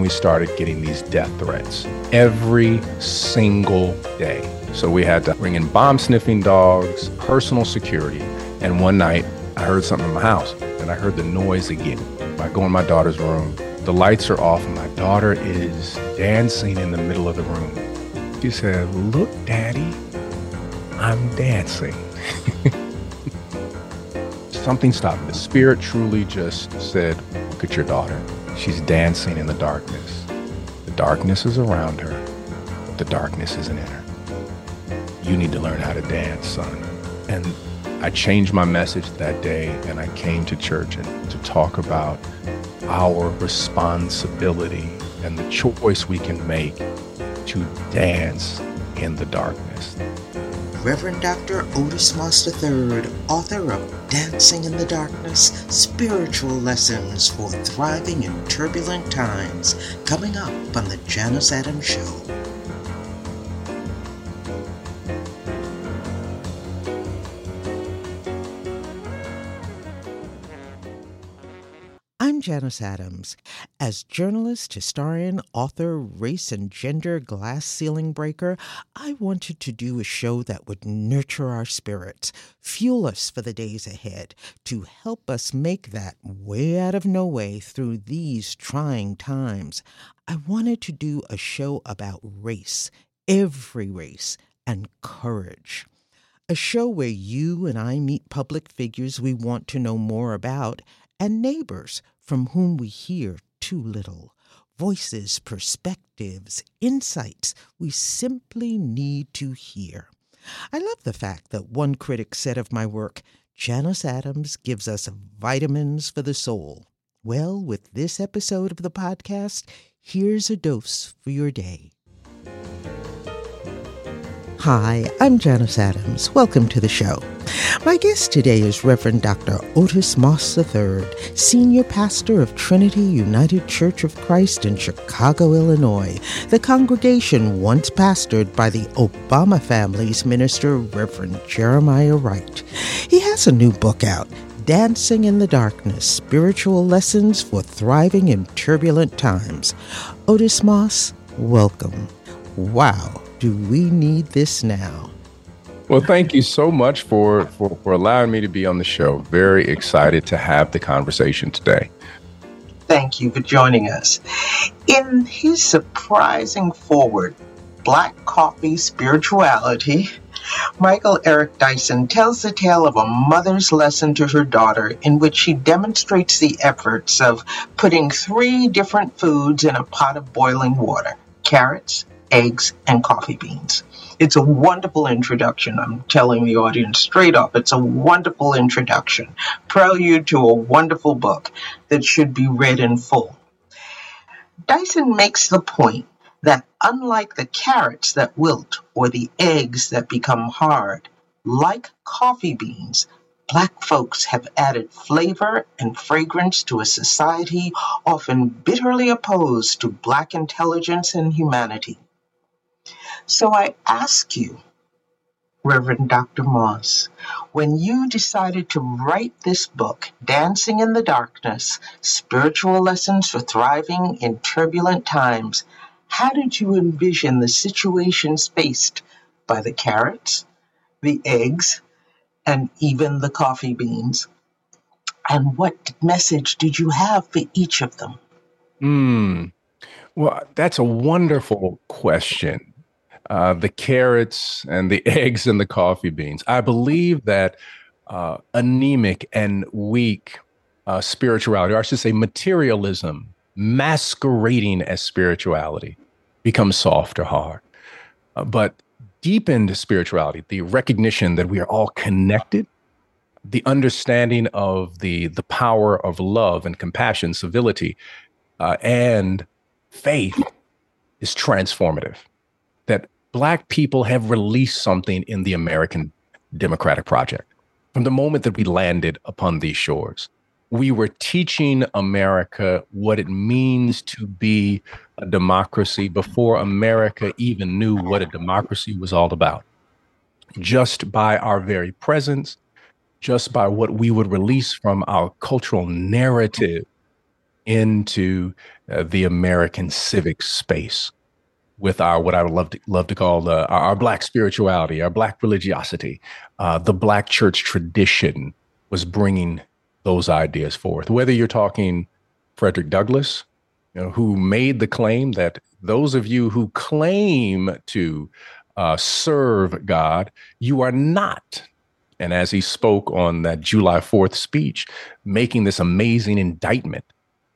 we started getting these death threats every single day. So we had to bring in bomb sniffing dogs, personal security. And one night I heard something in my house and I heard the noise again. I go in my daughter's room. The lights are off and my daughter is dancing in the middle of the room. She said, Look, Daddy, I'm dancing. Something stopped. The spirit truly just said, Look at your daughter. She's dancing in the darkness. The darkness is around her, but the darkness isn't in her. You need to learn how to dance, son. And I changed my message that day and I came to church and to talk about our responsibility and the choice we can make to dance in the darkness. Reverend Dr. Otis Moss III, author of Dancing in the Darkness Spiritual Lessons for Thriving in Turbulent Times, coming up on The Janus Adams Show. Janus Adams. As journalist, historian, author, race and gender glass ceiling breaker, I wanted to do a show that would nurture our spirits, fuel us for the days ahead, to help us make that way out of no way through these trying times. I wanted to do a show about race, every race, and courage. A show where you and I meet public figures we want to know more about and neighbors from whom we hear too little. Voices, perspectives, insights we simply need to hear. I love the fact that one critic said of my work, Janus Adams gives us vitamins for the soul. Well, with this episode of the podcast, here's a dose for your day. Hi, I'm Janus Adams. Welcome to the show. My guest today is Reverend Dr. Otis Moss III, Senior Pastor of Trinity United Church of Christ in Chicago, Illinois, the congregation once pastored by the Obama family's minister, Reverend Jeremiah Wright. He has a new book out, Dancing in the Darkness Spiritual Lessons for Thriving in Turbulent Times. Otis Moss, welcome. Wow do we need this now? Well, thank you so much for, for, for allowing me to be on the show. Very excited to have the conversation today. Thank you for joining us. In his surprising foreword, Black Coffee Spirituality, Michael Eric Dyson tells the tale of a mother's lesson to her daughter in which she demonstrates the efforts of putting three different foods in a pot of boiling water carrots, eggs, and coffee beans. It's a wonderful introduction. I'm telling the audience straight up. It's a wonderful introduction, prelude to a wonderful book that should be read in full. Dyson makes the point that unlike the carrots that wilt or the eggs that become hard, like coffee beans, Black folks have added flavor and fragrance to a society often bitterly opposed to Black intelligence and humanity. So I ask you, Reverend Dr. Moss, when you decided to write this book, Dancing in the Darkness Spiritual Lessons for Thriving in Turbulent Times, how did you envision the situations faced by the carrots, the eggs, and even the coffee beans? And what message did you have for each of them? Hmm. Well, that's a wonderful question. Uh, the carrots and the eggs and the coffee beans. I believe that uh, anemic and weak uh, spirituality, or I should say materialism, masquerading as spirituality, becomes soft or hard. Uh, but deepened spirituality, the recognition that we are all connected, the understanding of the the power of love and compassion, civility, uh, and faith is transformative. That Black people have released something in the American Democratic Project. From the moment that we landed upon these shores, we were teaching America what it means to be a democracy before America even knew what a democracy was all about. Just by our very presence, just by what we would release from our cultural narrative, into uh, the American civic space with our what I would love to love to call the, our, black spirituality, our black religiosity, uh, the black church tradition was bringing those ideas forth. Whether you're talking Frederick Douglass, you know, who made the claim that those of you who claim to uh, serve God, you are not. And as he spoke on that July 4th speech, making this amazing indictment,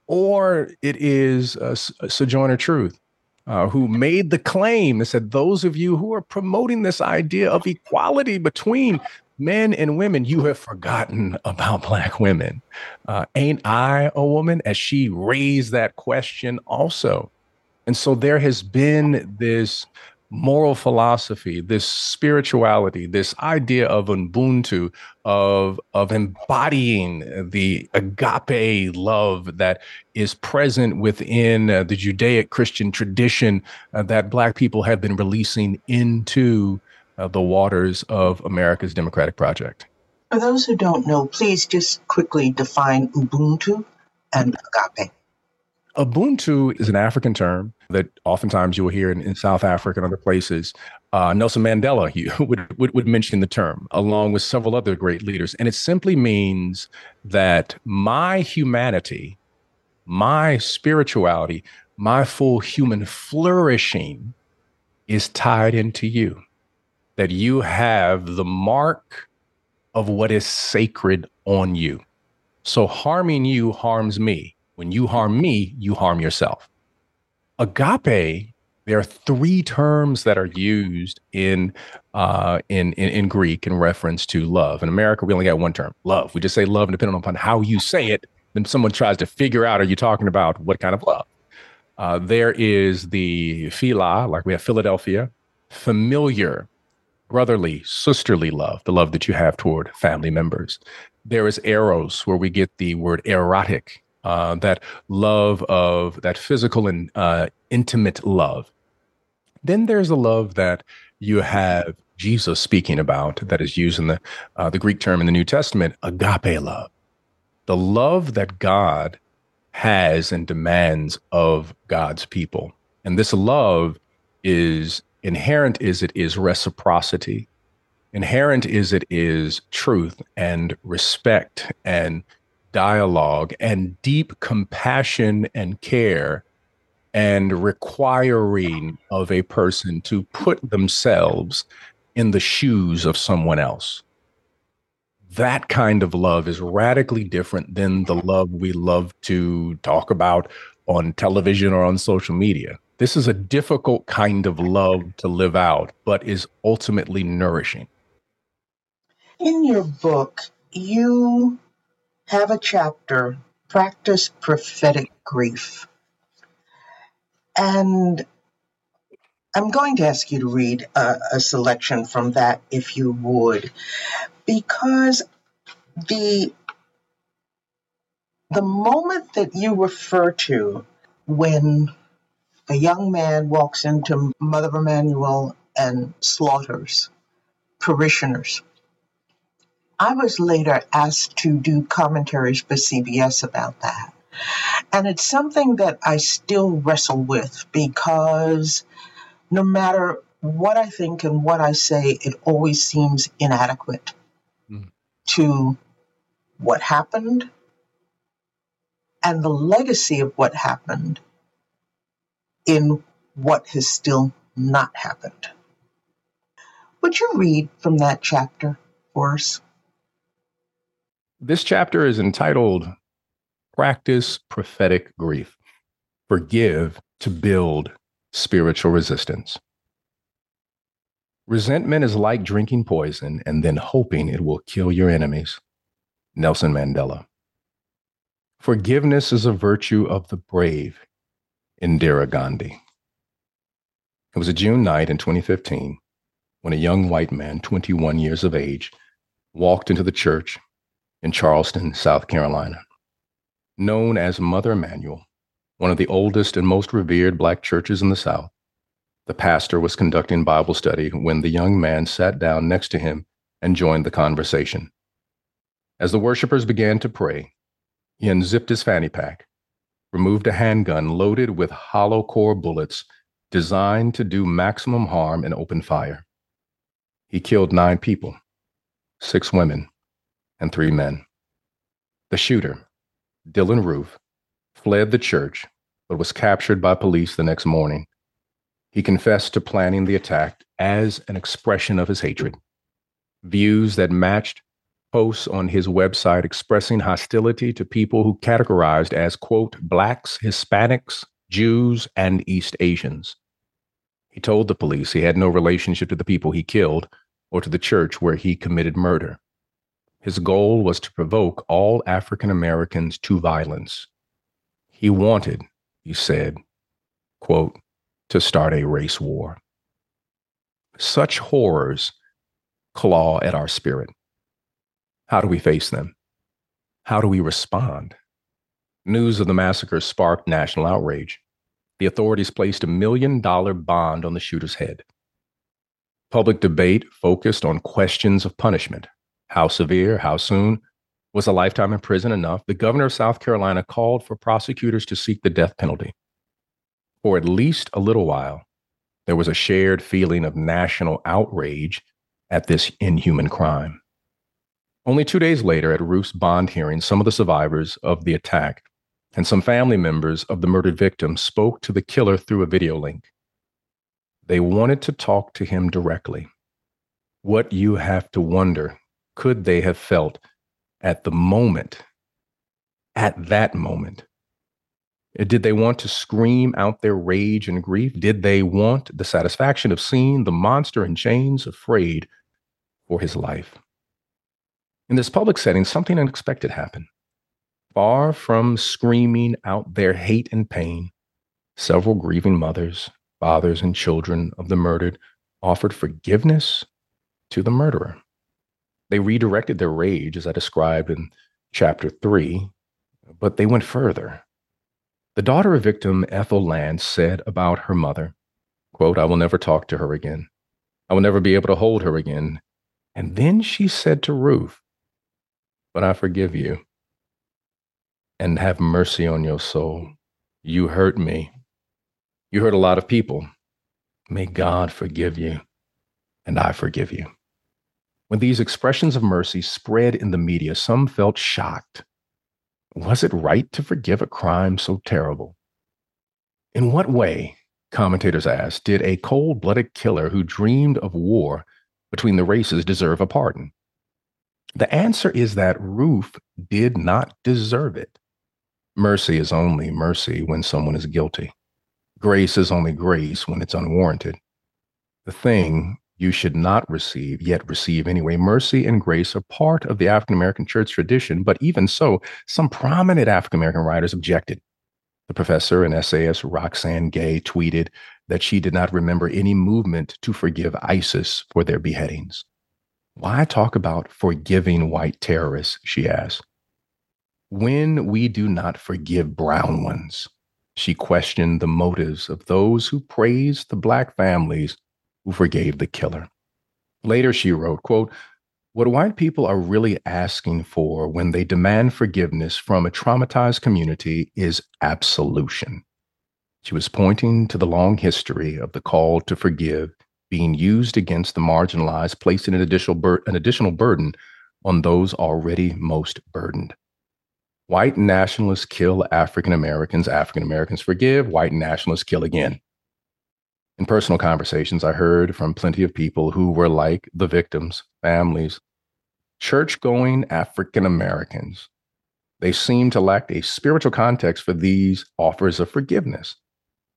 or it is uh, Sojourner Truth, uh, who made the claim that said, Those of you who are promoting this idea of equality between men and women, you have forgotten about Black women. Uh, ain't I a woman? As she raised that question also. And so there has been this moral philosophy, this spirituality, this idea of Ubuntu, of, of embodying the agape love that is present within uh, the Judaic Christian tradition uh, that Black people have been releasing into uh, the waters of America's democratic project. For those who don't know, please just quickly define Ubuntu and agape. Ubuntu is an African term that oftentimes you will hear in, in South Africa and other places. Uh, Nelson Mandela would, would, would mention the term along with several other great leaders. And it simply means that my humanity, my spirituality, my full human flourishing is tied into you. That you have the mark of what is sacred on you. So harming you harms me when you harm me, you harm yourself. Agape, there are three terms that are used in, uh, in, in, in Greek in reference to love. In America, we only got one term, love. We just say love, and depending upon how you say it, then someone tries to figure out, are you talking about what kind of love? Uh, there is the phila, like we have Philadelphia, familiar, brotherly, sisterly love, the love that you have toward family members. There is eros, where we get the word erotic uh, that love of that physical and uh, intimate love. Then there's a love that you have Jesus speaking about that is used in the uh, the Greek term in the New Testament, agape love, the love that God has and demands of God's people, and this love is inherent is it is reciprocity. Inherent is it is truth and respect and dialogue and deep compassion and care and requiring of a person to put themselves in the shoes of someone else. That kind of love is radically different than the love we love to talk about on television or on social media. This is a difficult kind of love to live out, but is ultimately nourishing. In your book, you have a chapter, Practice Prophetic Grief. And I'm going to ask you to read a, a, selection from that, if you would, because the the moment that you refer to when a young man walks into Mother Emanuel and slaughters parishioners I was later asked to do commentaries for CBS about that. And it's something that I still wrestle with because no matter what I think and what I say, it always seems inadequate mm. to what happened and the legacy of what happened in what has still not happened. Would you read from that chapter for us? This chapter is entitled Practice Prophetic Grief Forgive to Build Spiritual Resistance. Resentment is like drinking poison and then hoping it will kill your enemies. Nelson Mandela. Forgiveness is a virtue of the brave. Indira Gandhi. It was a June night in 2015 when a young white man, 21 years of age, walked into the church in Charleston, South Carolina. Known as Mother Emanuel, one of the oldest and most revered Black churches in the South, the pastor was conducting Bible study when the young man sat down next to him and joined the conversation. As the worshipers began to pray, he unzipped his fanny pack removed a handgun loaded with hollow core bullets designed to do maximum harm and open fire. He killed nine people, six women, and three men. The shooter, Dylann Roof, fled the church but was captured by police the next morning. He confessed to planning the attack as an expression of his hatred. Views that matched posts on his website expressing hostility to people who categorized as, quote, blacks, Hispanics, Jews, and East Asians. He told the police he had no relationship to the people he killed or to the church where he committed murder. His goal was to provoke all African Americans to violence. He wanted, he said, quote, to start a race war. Such horrors claw at our spirit. How do we face them? How do we respond? News of the massacre sparked national outrage. The authorities placed a million dollar bond on the shooter's head. Public debate focused on questions of punishment how severe, how soon? Was a lifetime in prison enough? The governor of South Carolina called for prosecutors to seek the death penalty. For at least a little while, there was a shared feeling of national outrage at this inhuman crime. Only two days later, at Roof's bond hearing, some of the survivors of the attack and some family members of the murdered victim spoke to the killer through a video link. They wanted to talk to him directly. What you have to wonder could they have felt at the moment, at that moment? Did they want to scream out their rage and grief? Did they want the satisfaction of seeing the monster in chains afraid for his life? In this public setting, something unexpected happened. Far from screaming out their hate and pain, several grieving mothers, fathers, and children of the murdered offered forgiveness to the murderer. They redirected their rage, as I described in chapter three, but they went further. The daughter of victim Ethel Lance said about her mother, quote, I will never talk to her again. I will never be able to hold her again. And then she said to Roof, But I forgive you and have mercy on your soul. You hurt me. You hurt a lot of people. May God forgive you, and I forgive you. When these expressions of mercy spread in the media, some felt shocked. Was it right to forgive a crime so terrible? In what way, commentators asked, did a cold blooded killer who dreamed of war between the races deserve a pardon? The answer is that Roof did not deserve it. Mercy is only mercy when someone is guilty. Grace is only grace when it's unwarranted. The thing you should not receive, yet receive anyway. Mercy and grace are part of the African American church tradition, but even so, some prominent African American writers objected. The professor and essayist Roxane Gay tweeted that she did not remember any movement to forgive ISIS for their beheadings. Why talk about forgiving white terrorists? She asked. When we do not forgive brown ones, she questioned the motives of those who praised the black families who forgave the killer. Later, she wrote, quote, what white people are really asking for when they demand forgiveness from a traumatized community is absolution. She was pointing to the long history of the call to forgive being used against the marginalized, placing an additional, bur- an additional burden on those already most burdened. White nationalists kill African Americans, African Americans forgive, white nationalists kill again. In personal conversations, I heard from plenty of people who were like the victims, families, church going African Americans. They seemed to lack a spiritual context for these offers of forgiveness.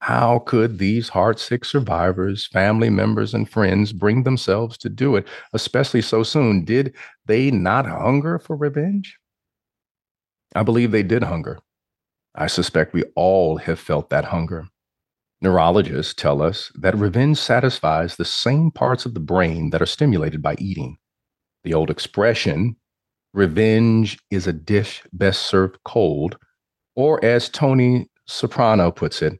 How could these heartsick survivors, family members, and friends bring themselves to do it, especially so soon? Did they not hunger for revenge? I believe they did hunger. I suspect we all have felt that hunger. Neurologists tell us that revenge satisfies the same parts of the brain that are stimulated by eating. The old expression, revenge is a dish best served cold, or as Tony Soprano puts it,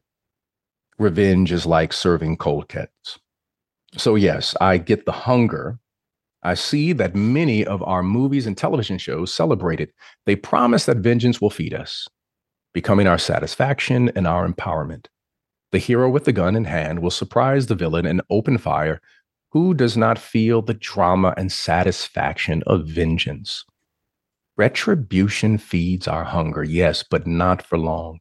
revenge is like serving cold cuts. So, yes, I get the hunger. I see that many of our movies and television shows celebrate it. They promise that vengeance will feed us. becoming our satisfaction and our empowerment. The hero with the gun in hand will surprise the villain and open fire. Who does not feel the drama and satisfaction of vengeance? Retribution feeds our hunger, yes, but not for long.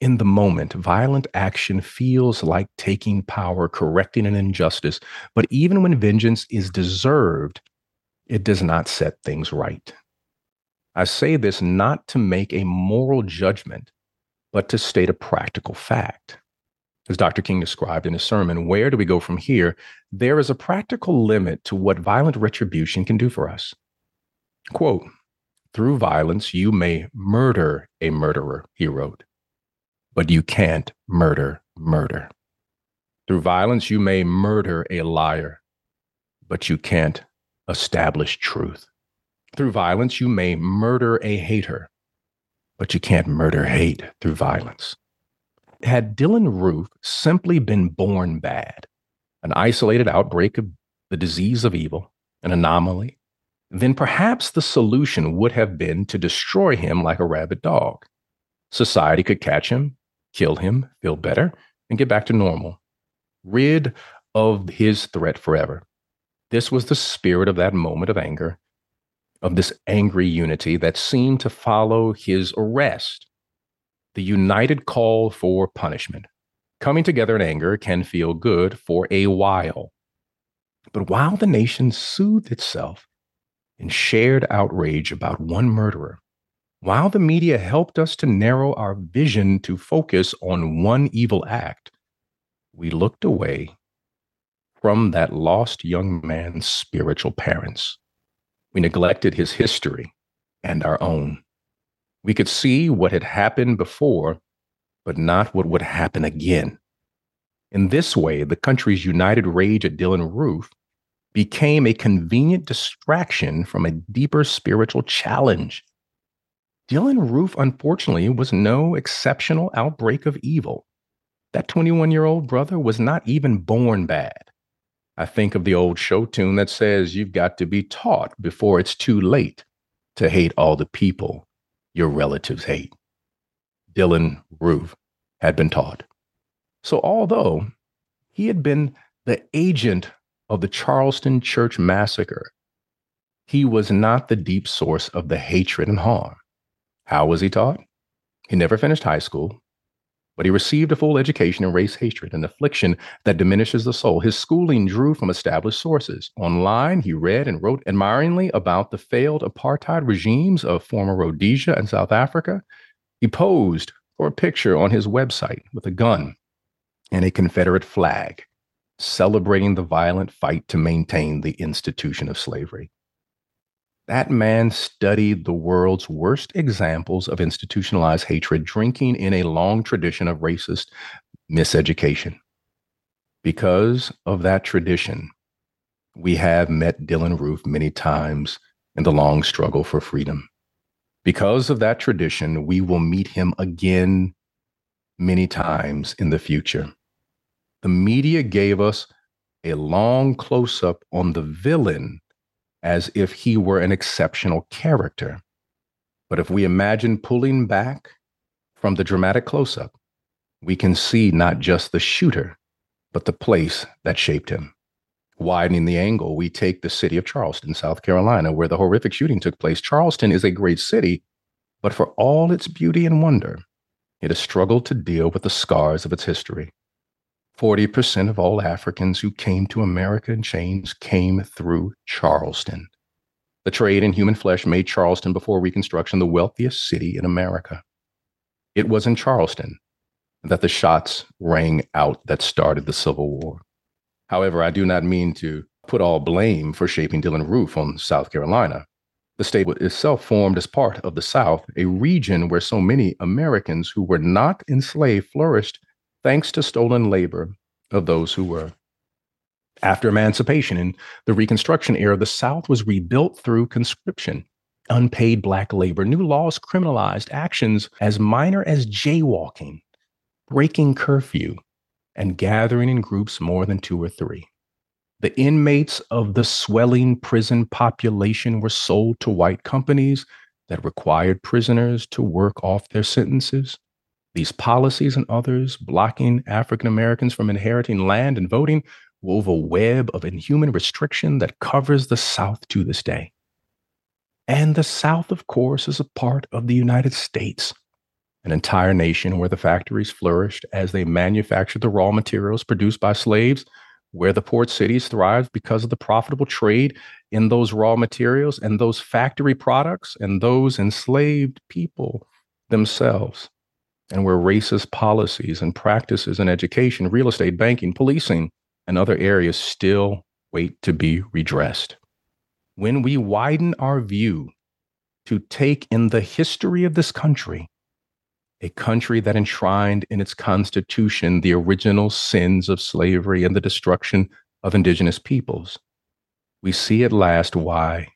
In the moment, violent action feels like taking power, correcting an injustice, but even when vengeance is deserved, it does not set things right. I say this not to make a moral judgment, but to state a practical fact. As Dr. King described in his sermon, Where Do We Go From Here? There is a practical limit to what violent retribution can do for us. Quote, Through violence, you may murder a murderer, he wrote, but you can't murder murder. Through violence, you may murder a liar, but you can't establish truth. Through violence, you may murder a hater, but you can't murder hate through violence. Had Dylann Roof simply been born bad, an isolated outbreak of the disease of evil, an anomaly, then perhaps the solution would have been to destroy him like a rabid dog. Society could catch him, kill him, feel better, and get back to normal, rid of his threat forever. This was the spirit of that moment of anger of this angry unity that seemed to follow his arrest. The united call for punishment. Coming together in anger can feel good for a while. But while the nation soothed itself in shared outrage about one murderer, while the media helped us to narrow our vision to focus on one evil act, we looked away from that lost young man's spiritual parents. We neglected his history and our own. We could see what had happened before, but not what would happen again. In this way, the country's united rage at Dylann Roof became a convenient distraction from a deeper spiritual challenge. Dylann Roof, unfortunately, was no exceptional outbreak of evil. That 21 year old brother was not even born bad. I think of the old show tune that says you've got to be taught before it's too late to hate all the people your relatives hate. Dylann Roof had been taught. So, although he had been the agent of the Charleston church massacre, he was not the deep source of the hatred and harm. How was he taught? He never finished high school, but he received a full education in race hatred, an affliction that diminishes the soul. His schooling drew from established sources. Online, he read and wrote admiringly about the failed apartheid regimes of former Rhodesia and South Africa. He posed for a picture on his website with a gun and a Confederate flag, celebrating the violent fight to maintain the institution of slavery. That man studied the world's worst examples of institutionalized hatred, drinking in a long tradition of racist miseducation. Because of that tradition, we have met Dylann Roof many times in the long struggle for freedom. Because of that tradition, we will meet him again many times in the future. The media gave us a long close up on the villain as if he were an exceptional character. But if we imagine pulling back from the dramatic close up, we can see not just the shooter, but the place that shaped him. Widening the angle, we take the city of Charleston, South Carolina, where the horrific shooting took place. Charleston is a great city, but for all its beauty and wonder, it has struggled to deal with the scars of its history. 40% of all Africans who came to America in chains came through Charleston. The trade in human flesh made Charleston before Reconstruction the wealthiest city in America. It was in Charleston that the shots rang out that started the Civil War. However, I do not mean to put all blame for shaping Dylann Roof on South Carolina. The state itself formed as part of the South, a region where so many Americans who were not enslaved flourished thanks to stolen labor of those who were. After emancipation in the Reconstruction era, the South was rebuilt through conscription, unpaid black labor. New laws criminalized actions as minor as jaywalking, breaking curfew, and gathering in groups more than two or three. The inmates of the swelling prison population were sold to white companies that required prisoners to work off their sentences. These policies and others blocking African Americans from inheriting land and voting wove a web of inhuman restriction that covers the South to this day. And the South, of course, is a part of the United States, an entire nation where the factories flourished as they manufactured the raw materials produced by slaves, where the port cities thrived because of the profitable trade in those raw materials and those factory products and those enslaved people themselves, and where racist policies and practices in education, real estate, banking, policing, and other areas still wait to be redressed. When we widen our view to take in the history of this country, a country that enshrined in its constitution the original sins of slavery and the destruction of indigenous peoples, we see at last why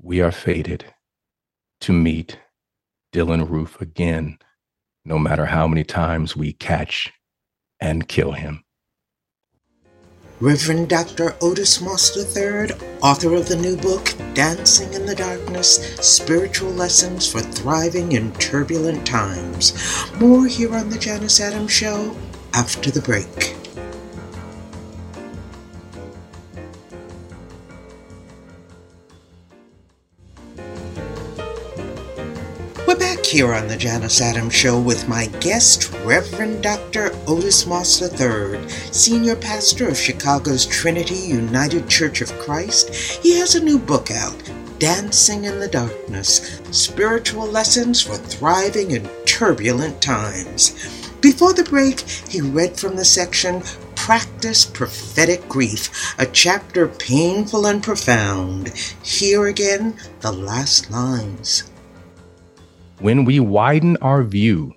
we are fated to meet Dylann Roof again, no matter how many times we catch and kill him. Reverend Dr. Otis Moss III, author of the new book, Dancing in the Darkness Spiritual Lessons for Thriving in Turbulent Times. More here on The Janus Adams Show after the break. Here on the Janus Adams Show with my guest, Reverend Dr. Otis Moss III, Senior Pastor of Chicago's Trinity United Church of Christ. He has a new book out, Dancing in the Darkness Spiritual Lessons for Thriving in Turbulent Times. Before the break, he read from the section Practice Prophetic Grief, a chapter painful and profound. Here again, the last lines when we widen our view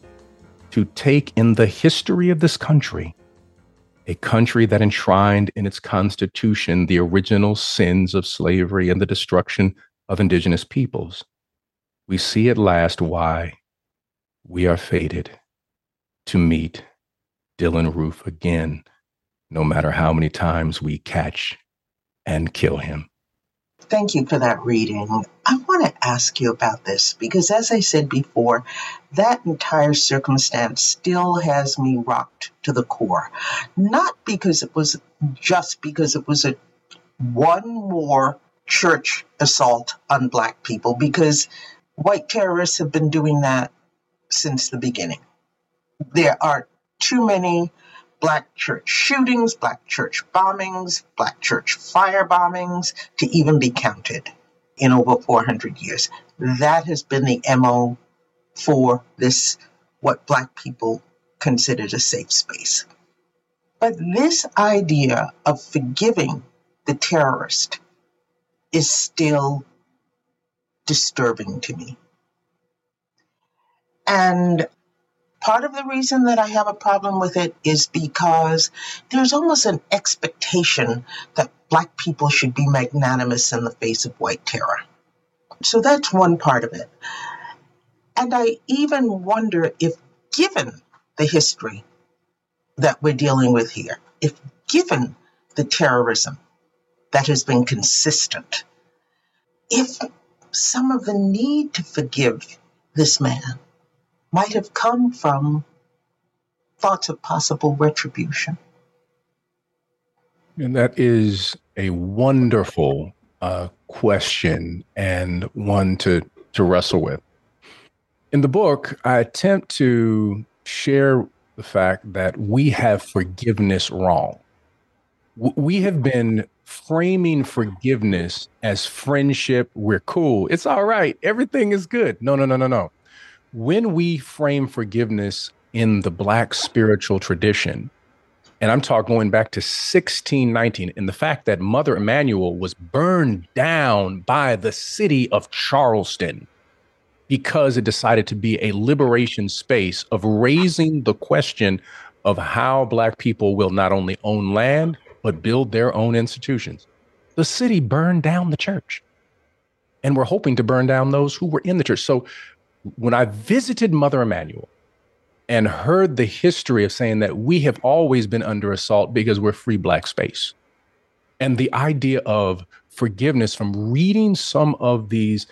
to take in the history of this country, a country that enshrined in its constitution the original sins of slavery and the destruction of indigenous peoples, we see at last why we are fated to meet Dylann Roof again, no matter how many times we catch and kill him. Thank you for that reading. I want to ask you about this because, as I said before, that entire circumstance still has me rocked to the core. Not because it was just because it was a one more church assault on black people, because white terrorists have been doing that since the beginning. There are too many black church shootings, black church bombings, black church fire bombings to even be counted in over 400 years. That has been the MO for this, what black people considered a safe space. But this idea of forgiving the terrorist is still disturbing to me. And Part of the reason that I have a problem with it is because there's almost an expectation that Black people should be magnanimous in the face of white terror. So that's one part of it. And I even wonder if, given the history that we're dealing with here, if given the terrorism that has been consistent, if some of the need to forgive this man might have come from thoughts of possible retribution. And that is a wonderful uh, question and one to, to wrestle with. In the book, I attempt to share the fact that we have forgiveness wrong. We have been framing forgiveness as friendship. We're cool. It's all right. Everything is good. No, no, no, no, no when we frame forgiveness in the Black spiritual tradition, and I'm talking going back to 1619, and the fact that Mother Emanuel was burned down by the city of Charleston because it decided to be a liberation space of raising the question of how Black people will not only own land, but build their own institutions. The city burned down the church. And we're hoping to burn down those who were in the church. So when I visited Mother Emanuel and heard the history of saying that we have always been under assault because we're free black space, and the idea of forgiveness from reading some of these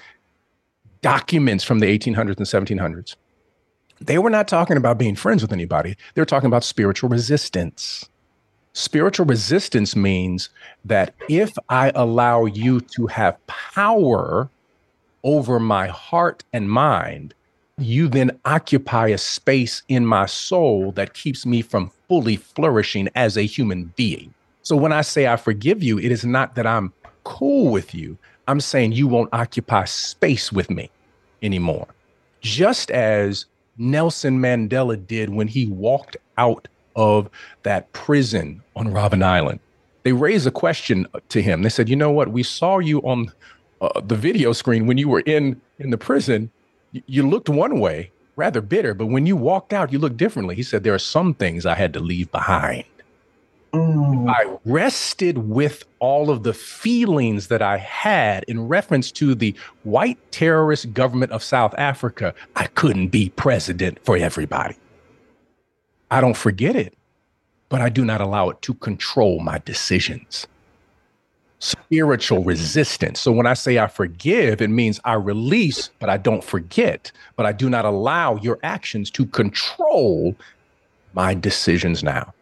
documents from the 1800s and 1700s, they were not talking about being friends with anybody. They were talking about spiritual resistance. Spiritual resistance means that if I allow you to have power over my heart and mind, you then occupy a space in my soul that keeps me from fully flourishing as a human being. So when I say I forgive you, it is not that I'm cool with you. I'm saying you won't occupy space with me anymore. Just as Nelson Mandela did when he walked out of that prison on Robben Island. They raised a question to him. They said, "You know what? We saw you on uh, the video screen when you were in in the prison. You looked one way, rather bitter, but when you walked out, you looked differently." He said, "There are some things I had to leave behind." Mm. I rested with all of the feelings that I had in reference to the white terrorist government of South Africa. I couldn't be president for everybody. I don't forget it, but I do not allow it to control my decisions. Spiritual resistance. So when I say I forgive, it means I release, but I don't forget. But I do not allow your actions to control my decisions now.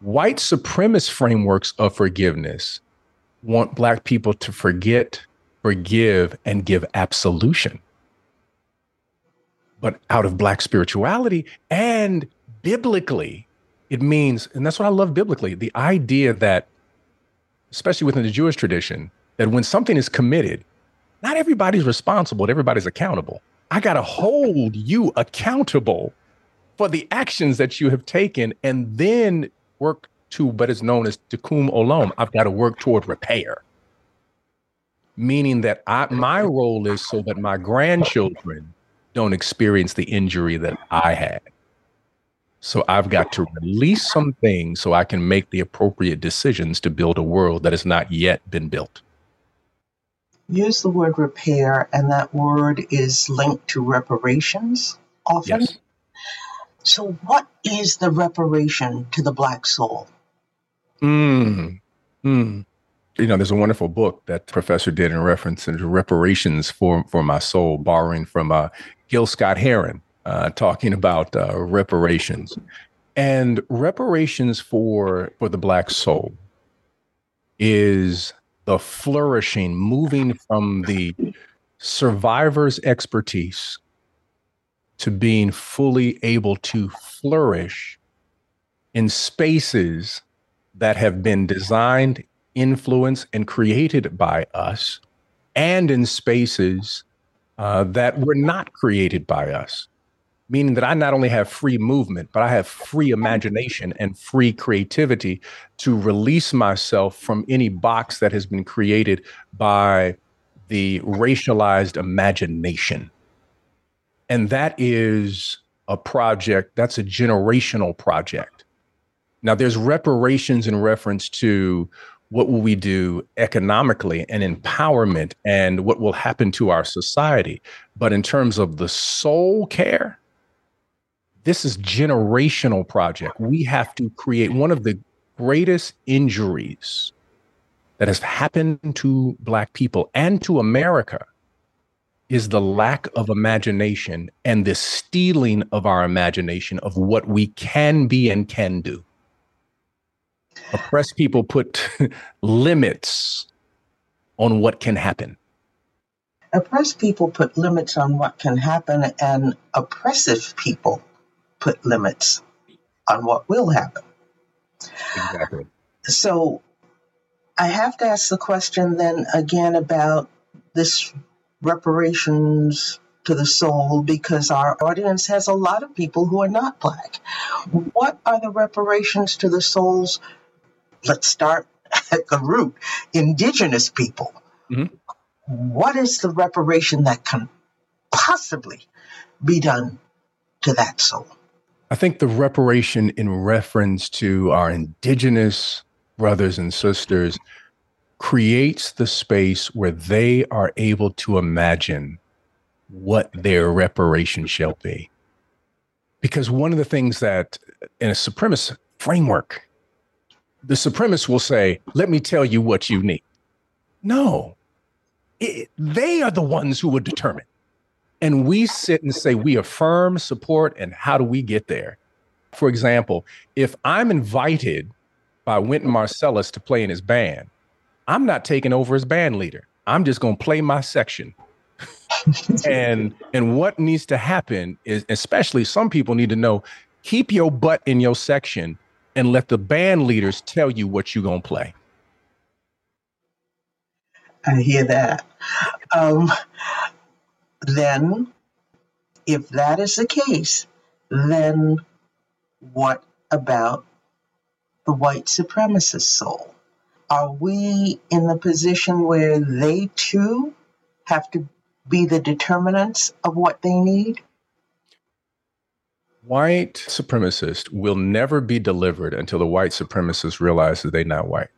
White supremacist frameworks of forgiveness want Black people to forget, forgive, and give absolution. But out of Black spirituality and biblically, it means, and that's what I love biblically the idea that, especially within the Jewish tradition, that when something is committed, not everybody's responsible, but everybody's accountable. I got to hold you accountable for the actions that you have taken and then work to what is known as tikkun olam. I've got to work toward repair. Meaning that I, my role is so that my grandchildren don't experience the injury that I had. So I've got to release some things so I can make the appropriate decisions to build a world that has not yet been built. Use the word repair, and that word is linked to reparations often. Yes. So, what is the reparation to the Black soul? Mm. Mm. You know, there's a wonderful book that professor did in reference to reparations for for my soul, borrowing from uh, Gil Scott Heron, uh, talking about uh, reparations and reparations for for the black soul is the flourishing, moving from the survivor's expertise to being fully able to flourish in spaces that have been designed, influenced, and created by us, and in spaces uh, that were not created by us. Meaning that I not only have free movement, but I have free imagination and free creativity to release myself from any box that has been created by the racialized imagination. And that is a project, that's a generational project. Now, there's reparations in reference to what will we do economically and empowerment and what will happen to our society. But in terms of the soul care, this is generational project. We have to create one of the greatest injuries that has happened to black people and to America is the lack of imagination and the stealing of our imagination of what we can be and can do. Oppressed people put limits on what can happen. Oppressed people put limits on what can happen, and oppressive people put limits on what will happen. Exactly. So I have to ask the question then again about this reparations to the soul because our audience has a lot of people who are not black. What are the reparations to the souls? Let's start at the root indigenous people. Mhm. What is the reparation that can possibly be done to that soul? I think the reparation in reference to our indigenous brothers and sisters creates the space where they are able to imagine what their reparation shall be. Because one of the things that in a supremacist framework, the supremacist will say, Let me tell you what you need. No, it, they are the ones who would determine. And we sit and say, we affirm, support, and how do we get there? For example, if I'm invited by Wynton Marsalis to play in his band, I'm not taking over as band leader. I'm just going to play my section. and and what needs to happen is especially some people need to know keep your butt in your section and let the band leaders tell you what you're going to play. I hear that. Um, then, if that is the case, then what about the white supremacist soul? Are we in the position where they too have to be the determinants of what they need? White supremacist will never be delivered until the white supremacist realizes they're not white.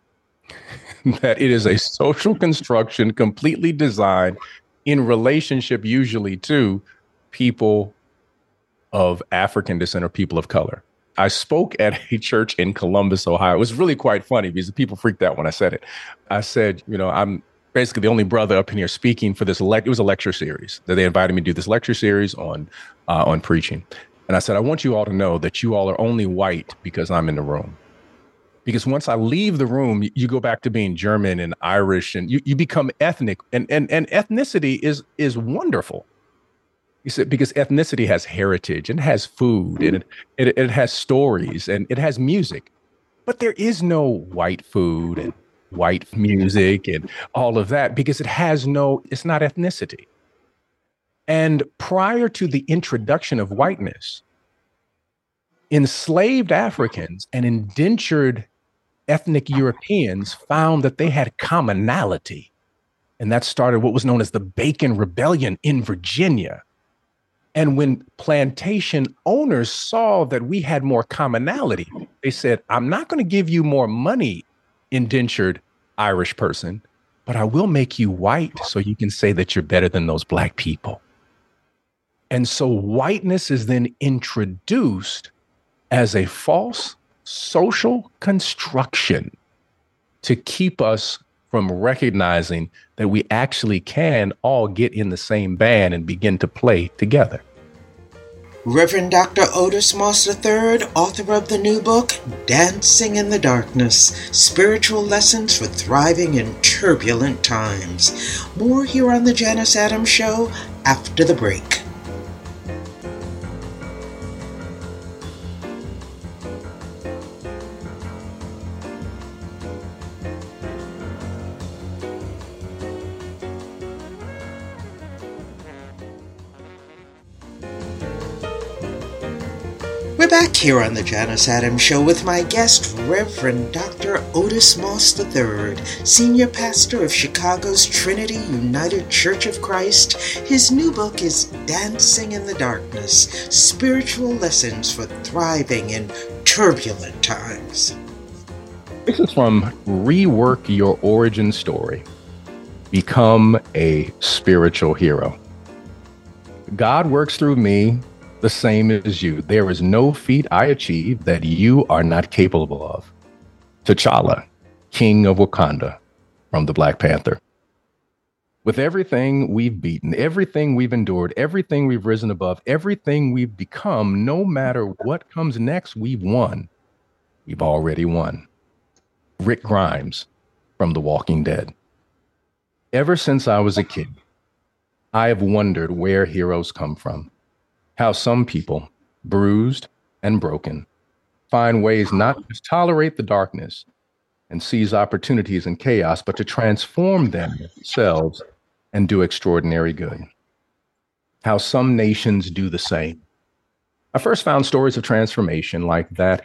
that it is a social construction completely designed in relationship usually to people of African descent or people of color. I spoke at a church in Columbus, Ohio. It was really quite funny because the people freaked out when I said it. I said, you know, I'm basically the only brother up in here speaking for this. Le- it was a lecture series that they invited me to do this lecture series on uh, on preaching. And I said, I want you all to know that you all are only white because I'm in the room. Because once I leave the room, you go back to being German and Irish and you, you become ethnic. And, and, and ethnicity is, is wonderful. You said because ethnicity has heritage and has food and it, it, it has stories and it has music. But there is no white food and white music and all of that because it has no, it's not ethnicity. And prior to the introduction of whiteness, enslaved Africans and indentured ethnic Europeans found that they had commonality. And that started what was known as the Bacon Rebellion in Virginia. And when plantation owners saw that we had more commonality, they said, I'm not going to give you more money, indentured Irish person, but I will make you white so you can say that you're better than those black people. And so whiteness is then introduced as a false social construction to keep us from recognizing that we actually can all get in the same band and begin to play together. Reverend Dr. Otis Moss III, author of the new book, Dancing in the Darkness Spiritual Lessons for Thriving in Turbulent Times. More here on The Janus Adams Show after the break. Back here on the Janus Adams Show with my guest, Reverend Dr. Otis Moss III, Senior Pastor of Chicago's Trinity United Church of Christ. His new book is Dancing in the Darkness Spiritual Lessons for Thriving in Turbulent Times. This is from Rework Your Origin Story Become a Spiritual Hero. God works through me the same as you. There is no feat I achieve that you are not capable of. T'Challa, King of Wakanda, from the Black Panther. With everything we've beaten, everything we've endured, everything we've risen above, everything we've become, no matter what comes next, we've won. We've already won. Rick Grimes from The Walking Dead. Ever since I was a kid, I have wondered where heroes come from how some people, bruised and broken, find ways not to tolerate the darkness and seize opportunities in chaos, but to transform themselves and do extraordinary good. How some nations do the same. I first found stories of transformation like that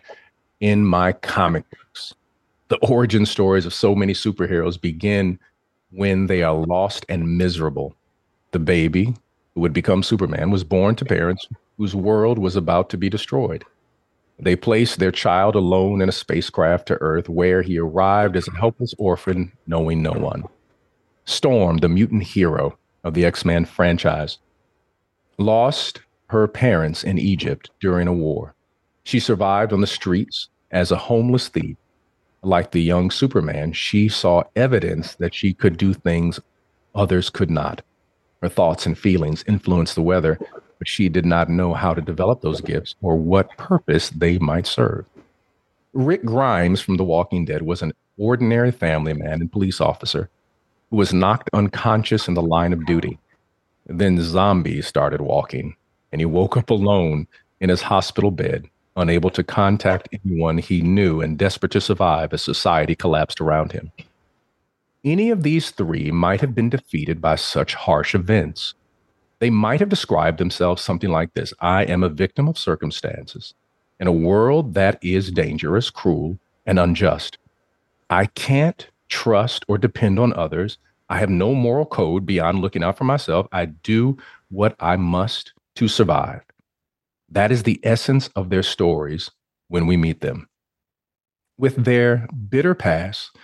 in my comic books. The origin stories of so many superheroes begin when they are lost and miserable. The baby, who would become Superman, was born to parents whose world was about to be destroyed. They placed their child alone in a spacecraft to Earth, where he arrived as a helpless orphan, knowing no one. Storm, the mutant hero of the X Men franchise, lost her parents in Egypt during a war. She survived on the streets as a homeless thief. Like the young Superman, she saw evidence that she could do things others could not. Her thoughts and feelings influenced the weather, but she did not know how to develop those gifts or what purpose they might serve. Rick Grimes from The Walking Dead was an ordinary family man and police officer who was knocked unconscious in the line of duty. Then zombies started walking, and he woke up alone in his hospital bed, unable to contact anyone he knew and desperate to survive as society collapsed around him. Any of these three might have been defeated by such harsh events. They might have described themselves something like this I am a victim of circumstances in a world that is dangerous, cruel, and unjust. I can't trust or depend on others. I have no moral code beyond looking out for myself. I do what I must to survive. That is the essence of their stories when we meet them. With their bitter past,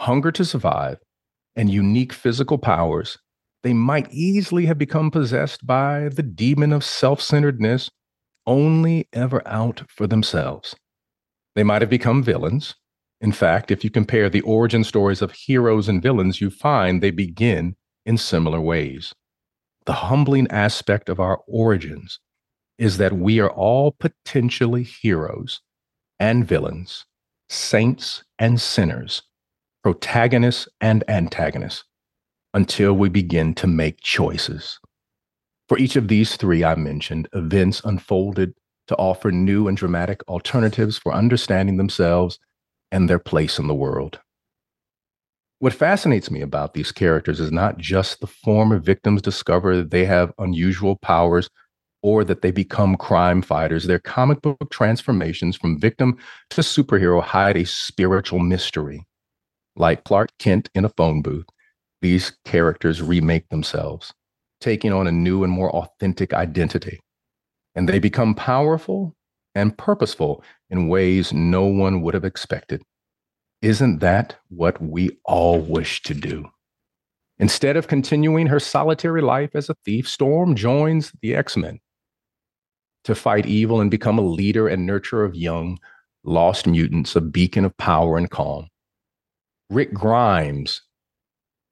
hunger to survive, and unique physical powers, they might easily have become possessed by the demon of self centeredness, only ever out for themselves. They might have become villains. In fact, if you compare the origin stories of heroes and villains, you find they begin in similar ways. The humbling aspect of our origins is that we are all potentially heroes and villains, saints and sinners, protagonists and antagonists, until we begin to make choices. For each of these three I mentioned, events unfolded to offer new and dramatic alternatives for understanding themselves and their place in the world. What fascinates me about these characters is not just the former victims discover that they have unusual powers or that they become crime fighters. Their comic book transformations from victim to superhero hide a spiritual mystery. Like Clark Kent in a phone booth, these characters remake themselves, taking on a new and more authentic identity. And they become powerful and purposeful in ways no one would have expected. Isn't that what we all wish to do? Instead of continuing her solitary life as a thief, Storm joins the X Men to fight evil and become a leader and nurturer of young, lost mutants, a beacon of power and calm. Rick Grimes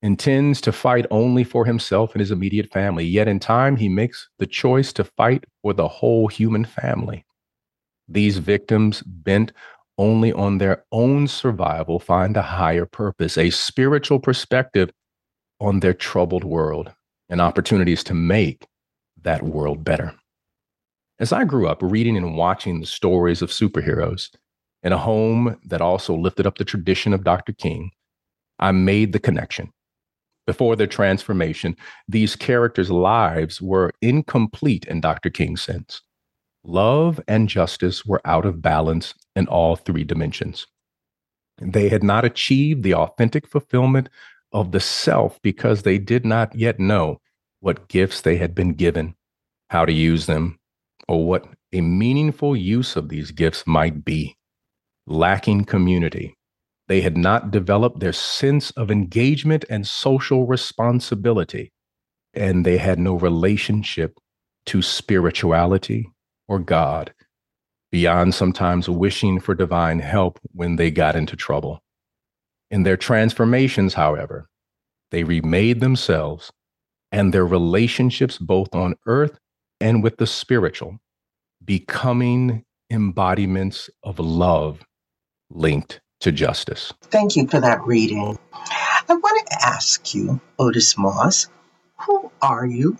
intends to fight only for himself and his immediate family, yet in time he makes the choice to fight for the whole human family. These victims, bent only on their own survival, find a higher purpose, a spiritual perspective on their troubled world, and opportunities to make that world better. As I grew up reading and watching the stories of superheroes in a home that also lifted up the tradition of Dr. King, I made the connection. Before their transformation, these characters' lives were incomplete in Dr. King's sense. Love and justice were out of balance in all three dimensions. They had not achieved the authentic fulfillment of the self because they did not yet know what gifts they had been given, how to use them, or what a meaningful use of these gifts might be. Lacking community, they had not developed their sense of engagement and social responsibility, and they had no relationship to spirituality or God beyond sometimes wishing for divine help when they got into trouble. In their transformations, however, they remade themselves and their relationships both on earth and with the spiritual, becoming embodiments of love linked to justice. Thank you for that reading. I want to ask you, Otis Moss, who are you?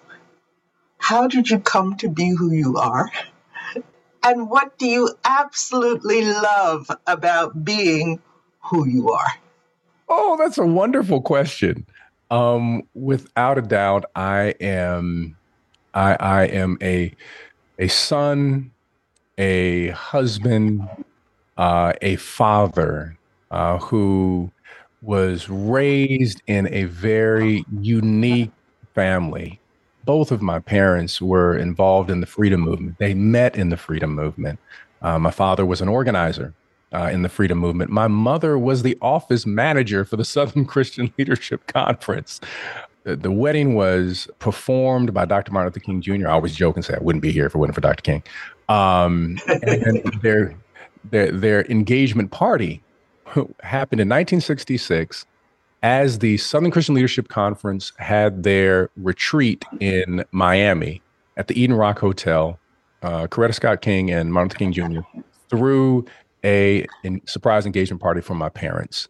How did you come to be who you are? And what do you absolutely love about being who you are? Oh, that's a wonderful question. Um, without a doubt, I am I, I am a a son, a husband, uh, a father uh, who was raised in a very unique family. Both of my parents were involved in the freedom movement. They met in the freedom movement. Uh, my father was an organizer uh, in the freedom movement. My mother was the office manager for the Southern Christian Leadership Conference the, wedding was performed by Dr. Martin Luther King Jr. I always joke and say I wouldn't be here if it wasn't for Dr. King. Um, and their, their their engagement party happened in 1966 as the Southern Christian Leadership Conference had their retreat in Miami at the Eden Rock Hotel, uh, Coretta Scott King and Martin Luther King Jr. threw a in, surprise engagement party for my parents.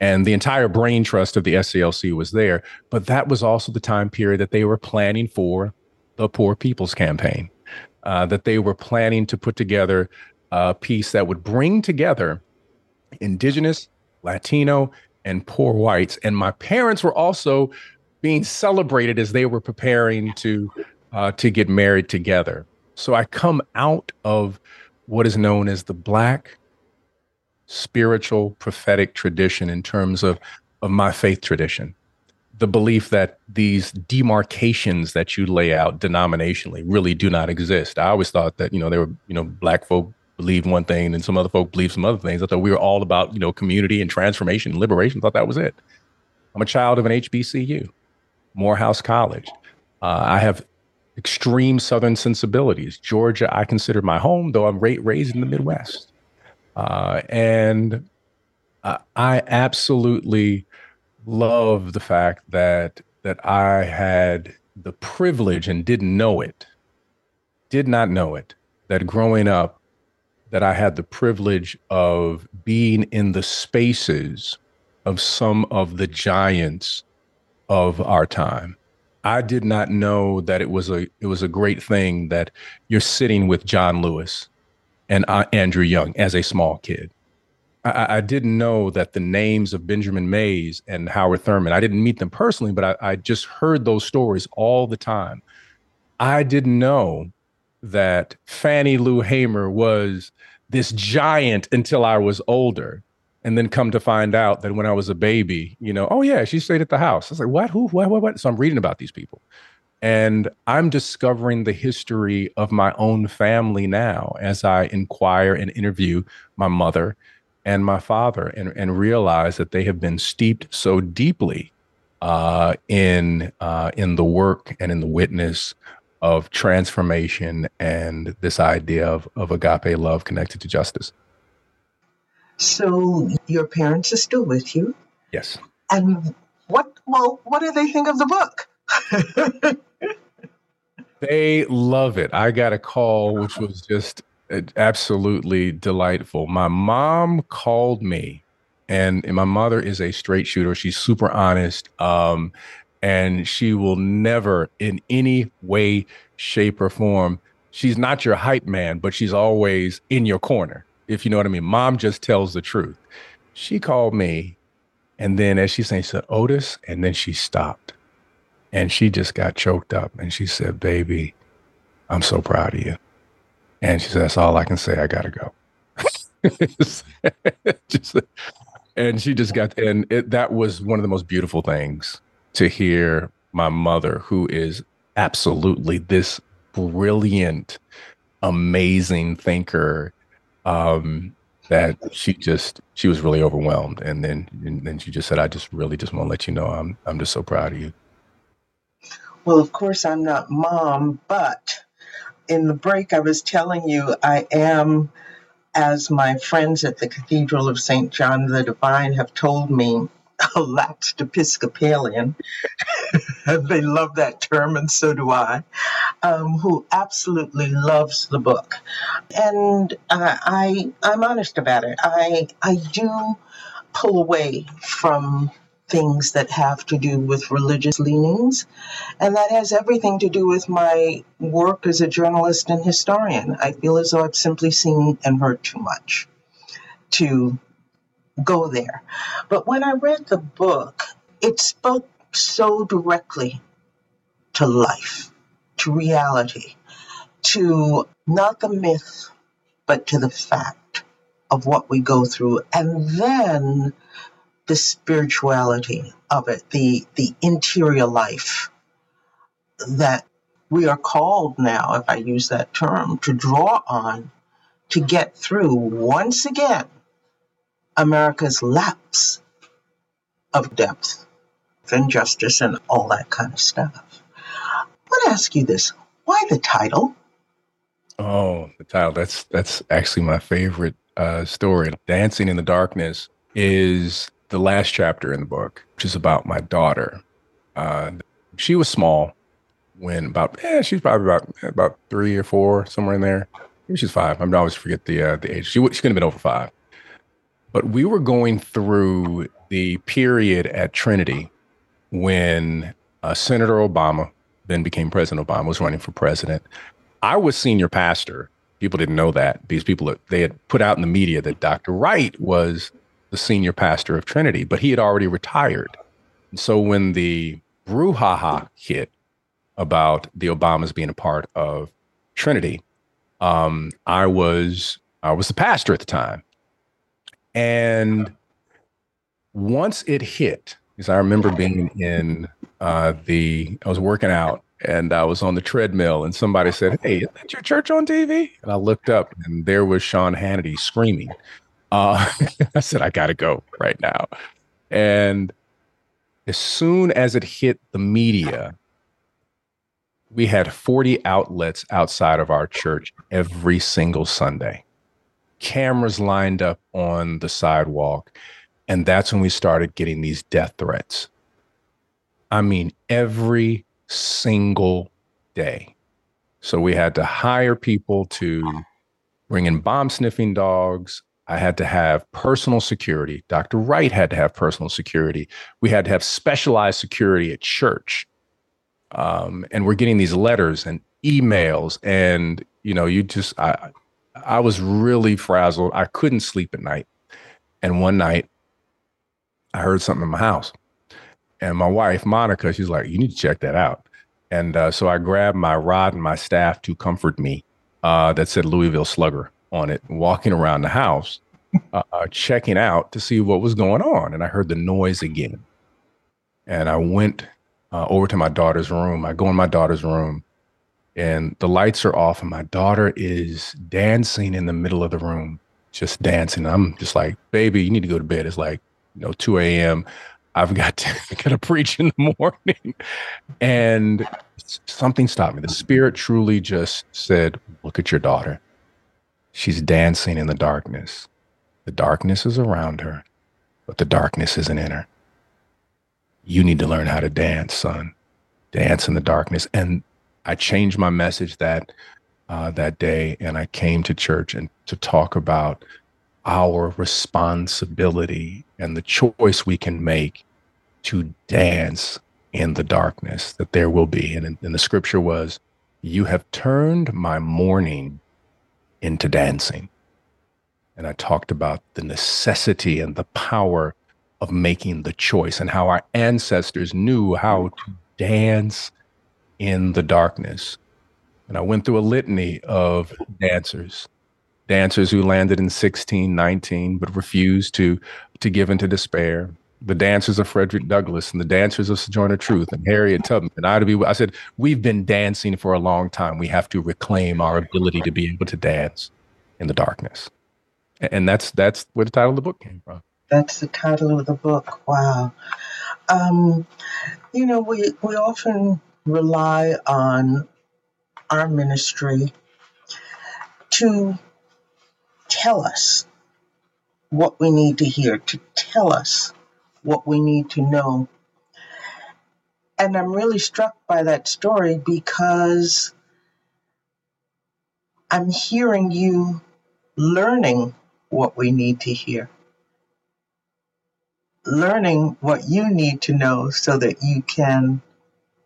And the entire brain trust of the SCLC was there. But that was also the time period that they were planning for the Poor People's Campaign, uh, that they were planning to put together a piece that would bring together Indigenous, Latino, and poor whites. And my parents were also being celebrated as they were preparing to uh, to get married together. So I come out of what is known as the Black spiritual prophetic tradition in terms of of my faith tradition. The belief that these demarcations that you lay out denominationally really do not exist. I always thought that you know there were you know black folk believed one thing and some other folk believed some other things. I thought we were all about, you know, community and transformation and liberation. I thought that was it. I'm a child of an HBCU, Morehouse College. Uh, I have extreme Southern sensibilities. Georgia, I consider my home, though I'm ra- raised in the Midwest. Uh, and I absolutely love the fact that that I had the privilege and didn't know it, did not know it, that growing up, that I had the privilege of being in the spaces of some of the giants of our time. I did not know that it was a it was a great thing that you're sitting with John Lewis and uh, Andrew Young as a small kid. I, I, didn't know that the names of Benjamin Mays and Howard Thurman. I didn't meet them personally, but I, I just heard those stories all the time. I didn't know that Fannie Lou Hamer was this giant until I was older. And then come to find out that when I was a baby, you know, oh yeah, she stayed at the house. I was like, what? Who? What? What? What? So I'm reading about these people. And I'm discovering the history of my own family now as I inquire and interview my mother and my father and, and realize that they have been steeped so deeply uh, in uh, in the work and in the witness of transformation and this idea of, of agape love connected to justice. So your parents are still with you? Yes. And what well, what do they think of the book? they love it. I got a call which was just uh, absolutely delightful. My mom called me and, and my mother is a straight shooter. She's super honest. Um, and she will never in any way shape or form she's not your hype man but she's always in your corner if you know what i mean. Mom just tells the truth. She called me and then as she saying she said otis and then she stopped. And she just got choked up and she said baby i'm so proud of you. And she said that's all i can say. I gotta go. Just, and she just got and it, that was one of the most beautiful things to hear my mother, who is absolutely this brilliant, amazing thinker, um, that she just she was really overwhelmed, and then and then she just said, "I just really just want to let you know I'm I'm just so proud of you." Well, of course, I'm not mom, but in the break, I was telling you I am, as my friends at the Cathedral of St. John the Divine have told me, a lapsed Episcopalian. they love that term, and so do I, um, who absolutely loves the book. And uh, I, I'm honest about it. I, I do pull away from things that have to do with religious leanings. And that has everything to do with my work as a journalist and historian. I feel as though I've simply seen and heard too much to go there. But when I read the book, it spoke so directly to life, to reality, to not the myth, but to the fact of what we go through. And then the spirituality of it, the, the interior life that we are called now, if I use that term, to draw on to get through once again America's lapse of depth and justice and all that kind of stuff. I want to ask you this why the title? Oh, the title. That's that's actually my favorite uh, story. Dancing in the Darkness is the last chapter in the book, which is about my daughter. Uh, she was small when about yeah, she's probably about about three or four, somewhere in there. Maybe she's five. I'm always forget the uh, the age. She she could have been over five. But we were going through the period at Trinity when uh, Senator Obama then became President Obama was running for president. I was senior pastor. People didn't know that because people they had put out in the media that Dr. Wright was the senior pastor of Trinity, but he had already retired. And so when the brouhaha hit about the Obamas being a part of Trinity, um, I was I was the pastor at the time, and once it hit, because I remember being in uh, the I was working out and I was on the treadmill, and somebody said, "Hey, is that your church on TV?" And I looked up, and there was Sean Hannity screaming. Uh, I said, "I got to go right now," and as soon as it hit the media, we had 40 outlets outside of our church every single Sunday. Cameras lined up on the sidewalk. And that's when we started getting these death threats. I mean, every single day. So we had to hire people to bring in bomb sniffing dogs. I had to have personal security. Dr. Wright had to have personal security. We had to have specialized security at church um, and we're getting these letters and emails and you know you just i i was really frazzled. I couldn't sleep at night. And one night i heard something in my house. And my wife monica she's like you need to check that out. And uh, so i grabbed my rod and my staff to comfort me uh, that said louisville slugger on it walking around the house uh, uh, checking out to see what was going on. And i heard the noise again. And i went uh, over to my daughter's room. I go in my daughter's room and the lights are off and my daughter is dancing in the middle of the room, just dancing. I'm just like, baby, you need to go to bed. It's like, you know, 2 a.m. I've got to, got to preach in the morning. And something stopped me. The spirit truly just said, look at your daughter. She's dancing in the darkness. The darkness is around her, but the darkness isn't in her you need to learn how to dance, son. Dance in the darkness. And I changed my message that uh, that day, and I came to church and to talk about our responsibility and the choice we can make to dance in the darkness that there will be. And, and the scripture was, "You have turned my mourning into dancing." And I talked about the necessity and the power of making the choice and how our ancestors knew how to dance in the darkness. And I went through a litany of dancers, dancers who landed in 1619 but refused to, to give into despair. The dancers of Frederick Douglass and the dancers of Sojourner Truth and Harriet Tubman and Ida B. I said, we've been dancing for a long time. We have to reclaim our ability to be able to dance in the darkness. And that's that's where the title of the book came from. That's the title of the book. Wow. Um, you know, we, we often rely on our ministry to tell us what we need to hear, to tell us what we need to know. And I'm really struck by that story because I'm hearing you learning what we need to hear learning what you need to know so that you can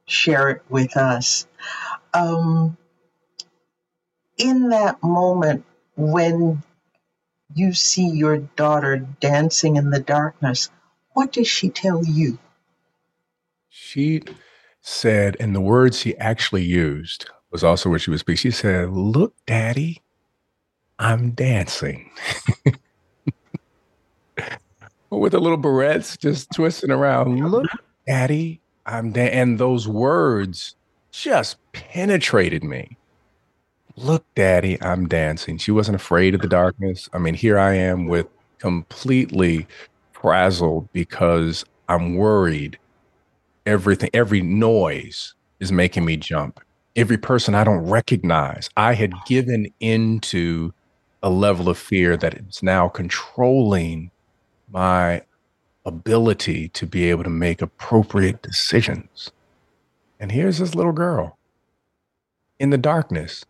share it with us. Um, in that moment when you see your daughter dancing in the darkness, what does she tell you? She said, and the words she actually used was also what she was speaking. She said, Look, daddy, I'm dancing. with the little barrettes just twisting around. Look, Daddy, I'm da-. and those words just penetrated me. Look, Daddy, I'm dancing. She wasn't afraid of the darkness. I mean, here I am with completely frazzled because I'm worried. Everything, every noise is making me jump. Every person I don't recognize, I had given into a level of fear that it's now controlling my ability to be able to make appropriate decisions. And here's this little girl in the darkness,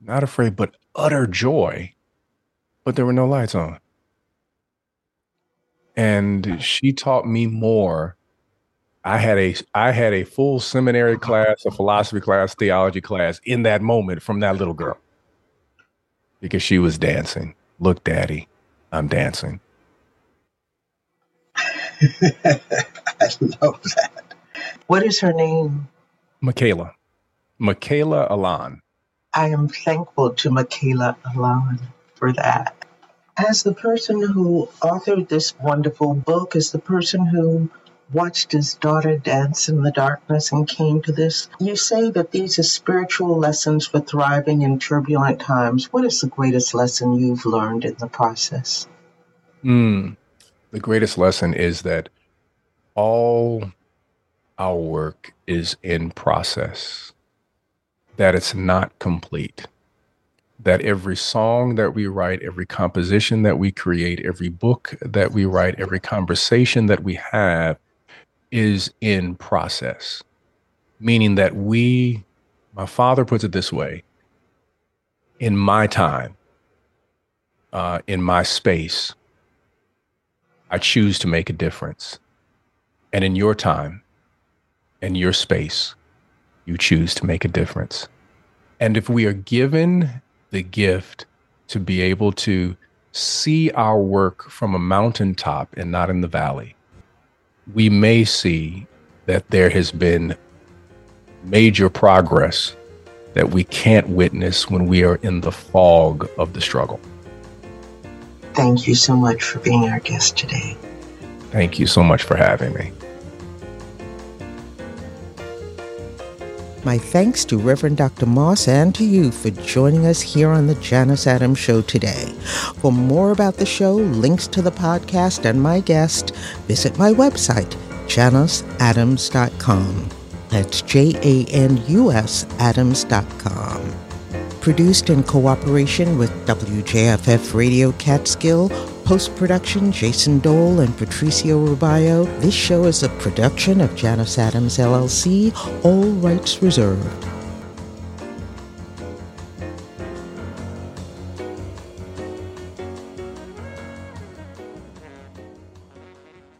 not afraid, but utter joy. But there were no lights on. And she taught me more. I had a I had a full seminary uh-huh. class, a philosophy class, theology class in that moment from that little girl. Because she was dancing. Look, daddy, I'm dancing. I love that. What is her name? Michaela. Michaela Alon. I am thankful to Michaela Alon for that. As the person who authored this wonderful book, as the person who watched his daughter dance in the darkness and came to this, you say that these are spiritual lessons for thriving in turbulent times. What is the greatest lesson you've learned in the process? Mm, the greatest lesson is that all our work is in process that it's not complete. That every song that we write, every composition that we create, every book that we write, every conversation that we have is in process. Meaning that we, my father puts it this way in my time, uh, in my space, I choose to make a difference. And in your time, in your space, you choose to make a difference. And if we are given the gift to be able to see our work from a mountaintop and not in the valley, we may see that there has been major progress that we can't witness when we are in the fog of the struggle. Thank you so much for being our guest today. Thank you so much for having me. My thanks to Reverend Dr. Moss and to you for joining us here on the Janus Adams Show today. For more about the show, links to the podcast, and my guest, visit my website, janusadams.com. That's J A N U S Adams.com. Produced in cooperation with WJFF Radio Catskill, post production Jason Dole and Patricio Rubio. This show is a production of Janus Adams LLC, all rights reserved.